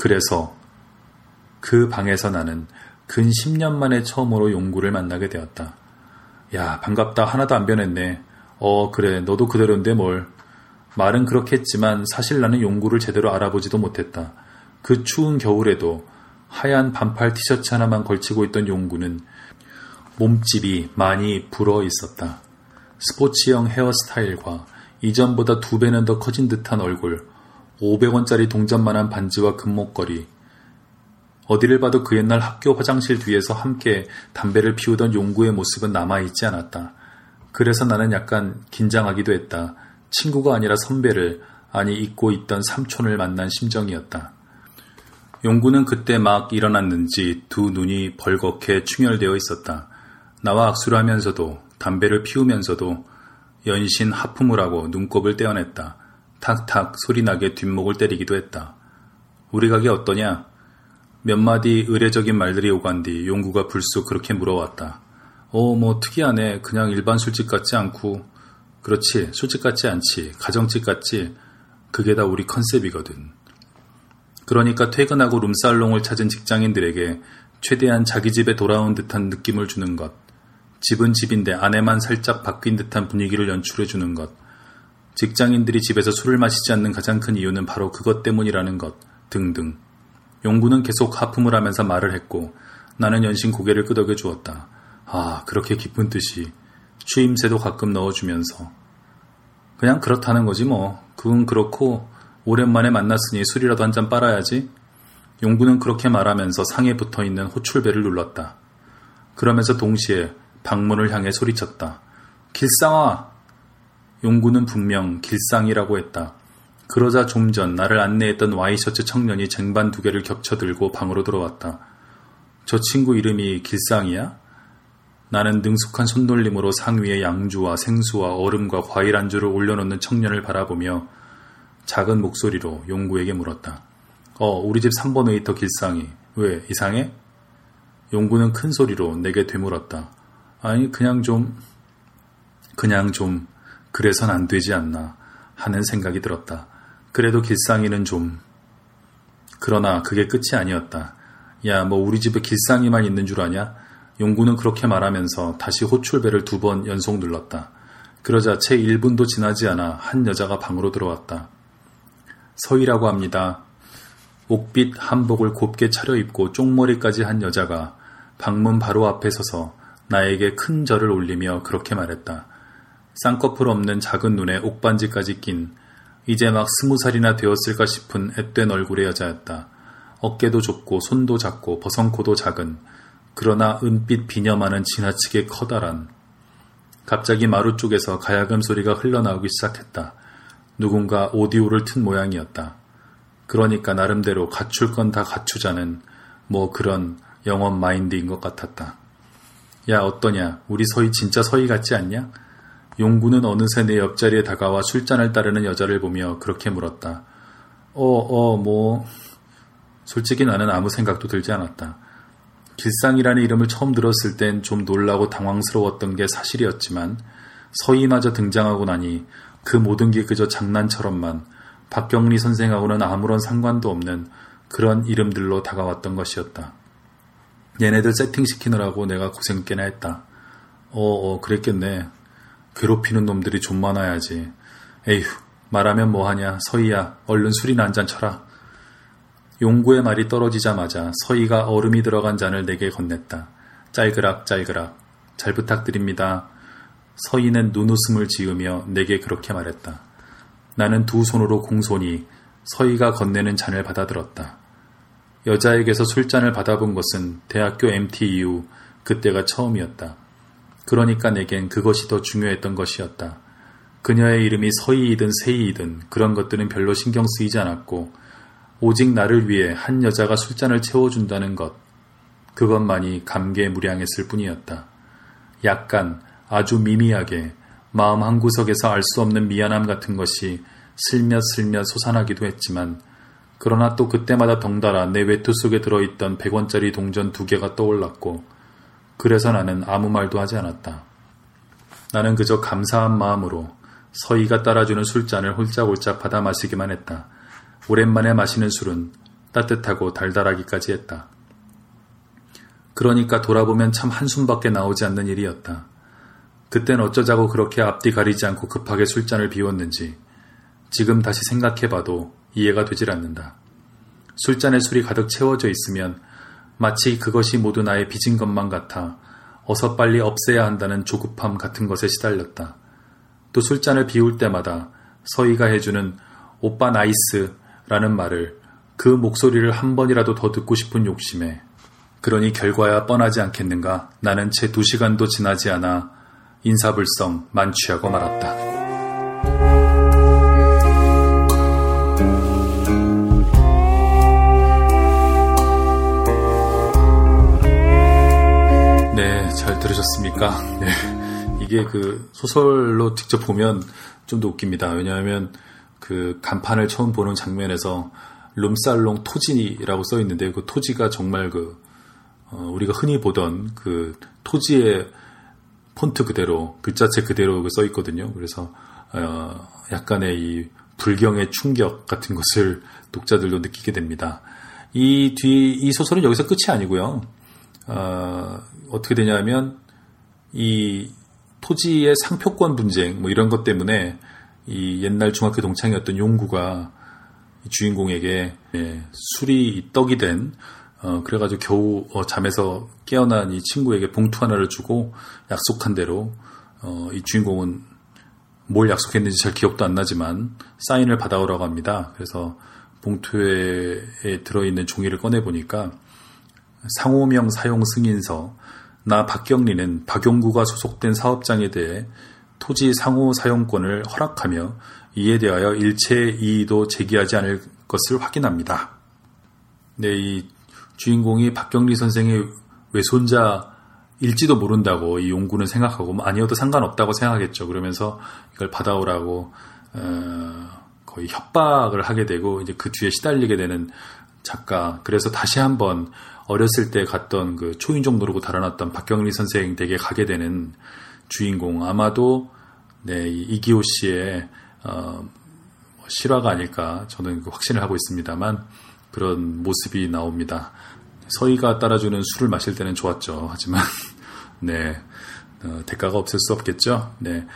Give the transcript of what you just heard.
그래서 그 방에서 나는 근 10년 만에 처음으로 용구를 만나게 되었다. 야, 반갑다. 하나도 안 변했네. 어, 그래. 너도 그대로인데 뭘. 말은 그렇게 했지만 사실 나는 용구를 제대로 알아보지도 못했다. 그 추운 겨울에도 하얀 반팔 티셔츠 하나만 걸치고 있던 용구는 몸집이 많이 불어 있었다. 스포츠형 헤어스타일과 이전보다 두 배는 더 커진 듯한 얼굴, 500원짜리 동전만한 반지와 금목걸이. 어디를 봐도 그 옛날 학교 화장실 뒤에서 함께 담배를 피우던 용구의 모습은 남아있지 않았다. 그래서 나는 약간 긴장하기도 했다. 친구가 아니라 선배를, 아니 잊고 있던 삼촌을 만난 심정이었다. 용구는 그때 막 일어났는지 두 눈이 벌겋게 충혈되어 있었다. 나와 악수를 하면서도 담배를 피우면서도 연신 하품을 하고 눈곱을 떼어냈다. 탁탁 소리나게 뒷목을 때리기도 했다. 우리 가게 어떠냐? 몇 마디 의례적인 말들이 오간 뒤 용구가 불쑥 그렇게 물어왔다. 어, 뭐 특이하네. 그냥 일반 술집 같지 않고. 그렇지. 술집 같지 않지. 가정집 같지. 그게 다 우리 컨셉이거든. 그러니까 퇴근하고 룸살롱을 찾은 직장인들에게 최대한 자기 집에 돌아온 듯한 느낌을 주는 것. 집은 집인데 안에만 살짝 바뀐 듯한 분위기를 연출해 주는 것. 직장인들이 집에서 술을 마시지 않는 가장 큰 이유는 바로 그것 때문이라는 것 등등. 용구는 계속 하품을 하면서 말을 했고 나는 연신 고개를 끄덕여 주었다. 아, 그렇게 기쁜 뜻이. 추임새도 가끔 넣어주면서. 그냥 그렇다는 거지 뭐. 그건 그렇고 오랜만에 만났으니 술이라도 한 잔 빨아야지. 용구는 그렇게 말하면서 상에 붙어 있는 호출배를 눌렀다. 그러면서 동시에 방문을 향해 소리쳤다. 길상아! 용구는 분명 길상이라고 했다. 그러자 좀 전 나를 안내했던 와이셔츠 청년이 쟁반 두 개를 겹쳐 들고 방으로 들어왔다. 저 친구 이름이 길상이야? 나는 능숙한 손놀림으로 상위에 양주와 생수와 얼음과 과일 안주를 올려놓는 청년을 바라보며 작은 목소리로 용구에게 물었다. 어, 우리 집 3번 웨이터 길상이. 왜, 이상해? 용구는 큰 소리로 내게 되물었다. 아니, 그냥 좀, 그냥 좀, 그래선 안 되지 않나 하는 생각이 들었다. 그래도 길상이는 좀. 그러나 그게 끝이 아니었다. 야, 뭐 우리 집에 길상이만 있는 줄 아냐? 용구는 그렇게 말하면서 다시 호출배를 두번 연속 눌렀다. 그러자 채 1분도 지나지 않아 한 여자가 방으로 들어왔다. 서희라고 합니다. 옥빛 한복을 곱게 차려입고 쪽머리까지 한 여자가 방문 바로 앞에 서서 나에게 큰 절을 올리며 그렇게 말했다. 쌍꺼풀 없는 작은 눈에 옥반지까지 낀 이제 막 스무 살이나 되었을까 싶은 앳된 얼굴의 여자였다. 어깨도 좁고 손도 작고 버선코도 작은 그러나 은빛 비녀만은 지나치게 커다란 갑자기 마루 쪽에서 가야금 소리가 흘러나오기 시작했다. 누군가 오디오를 튼 모양이었다. 그러니까 나름대로 갖출 건 다 갖추자는 뭐 그런 영원 마인드인 것 같았다. 야 어떠냐 우리 서희 진짜 서희 같지 않냐? 용구는 어느새 내 옆자리에 다가와 술잔을 따르는 여자를 보며 그렇게 물었다. 어, 어, 뭐. 솔직히 나는 아무 생각도 들지 않았다. 길상이라는 이름을 처음 들었을 땐 좀 놀라고 당황스러웠던 게 사실이었지만 서희마저 등장하고 나니 그 모든 게 그저 장난처럼만 박경리 선생하고는 아무런 상관도 없는 그런 이름들로 다가왔던 것이었다. 얘네들 세팅시키느라고 내가 고생 꽤나 했다. 어, 어, 그랬겠네. 괴롭히는 놈들이 좀 많아야지. 에휴, 말하면 뭐하냐. 서희야, 얼른 술이나 한 잔 쳐라. 용구의 말이 떨어지자마자 서희가 얼음이 들어간 잔을 내게 건넸다. 짤그락, 짤그락. 잘 부탁드립니다. 서희는 눈웃음을 지으며 내게 그렇게 말했다. 나는 두 손으로 공손히 서희가 건네는 잔을 받아들었다. 여자에게서 술잔을 받아본 것은 대학교 MT 이후 그때가 처음이었다. 그러니까 내겐 그것이 더 중요했던 것이었다. 그녀의 이름이 서희이든 세희이든 그런 것들은 별로 신경 쓰이지 않았고 오직 나를 위해 한 여자가 술잔을 채워준다는 것 그것만이 감개무량했을 뿐이었다. 약간 아주 미미하게 마음 한구석에서 알 수 없는 미안함 같은 것이 슬며슬며 솟아나기도 했지만 그러나 또 그때마다 덩달아 내 외투 속에 들어있던 100원짜리 동전 두 개가 떠올랐고 그래서 나는 아무 말도 하지 않았다. 나는 그저 감사한 마음으로 서희가 따라주는 술잔을 홀짝홀짝 받아 마시기만 했다. 오랜만에 마시는 술은 따뜻하고 달달하기까지 했다. 그러니까 돌아보면 참 한숨밖에 나오지 않는 일이었다. 그땐 어쩌자고 그렇게 앞뒤 가리지 않고 급하게 술잔을 비웠는지 지금 다시 생각해봐도 이해가 되질 않는다. 술잔에 술이 가득 채워져 있으면 마치 그것이 모두 나의 빚인 것만 같아 어서 빨리 없애야 한다는 조급함 같은 것에 시달렸다. 또 술잔을 비울 때마다 서희가 해주는 오빠 nice라는 말을 그 목소리를 한 번이라도 더 듣고 싶은 욕심에 그러니 결과야 뻔하지 않겠는가 나는 채 두 시간도 지나지 않아 인사불성 만취하고 말았다. 이게 그 소설로 직접 보면 좀 더 웃깁니다. 왜냐하면 그 간판을 처음 보는 장면에서 룸살롱 토지라고 써 있는데 그 토지가 정말 그 어, 우리가 흔히 보던 그 토지의 폰트 그대로 글자체 그대로 써 있거든요. 그래서 어, 약간의 이 불경의 충격 같은 것을 독자들도 느끼게 됩니다. 이 뒤 이 소설은 여기서 끝이 아니고요. 어, 어떻게 되냐면 이 토지의 상표권 분쟁 뭐 이런 것 때문에 이 옛날 중학교 동창이었던 용구가 주인공에게 예, 술이 떡이 된 어, 그래가지고 겨우 어, 잠에서 깨어난 이 친구에게 봉투 하나를 주고 약속한 대로 어, 이 주인공은 뭘 약속했는지 잘 기억도 안 나지만 사인을 받아오라고 합니다. 그래서 봉투에 들어있는 종이를 꺼내 보니까 상호명 사용 승인서 나 박경리는 박용구가 소속된 사업장에 대해 토지 상호 사용권을 허락하며 이에 대하여 일체 이의도 제기하지 않을 것을 확인합니다. 네, 이 주인공이 박경리 선생의 외손자일지도 모른다고 이 용구는 생각하고 뭐 아니어도 상관없다고 생각했죠. 그러면서 이걸 받아오라고 어, 거의 협박을 하게 되고 이제 그 뒤에 시달리게 되는 작가. 그래서 다시 한번 어렸을 때 갔던 그 초인종 노르고 달아났던 박경리 선생 댁에 가게 되는 주인공 아마도 네, 이기호 씨의 어, 뭐 실화가 아닐까 저는 그 확신을 하고 있습니다만 그런 모습이 나옵니다. 서희가 따라주는 술을 마실 때는 좋았죠. 하지만 네 어, 대가가 없을 수 없겠죠. 네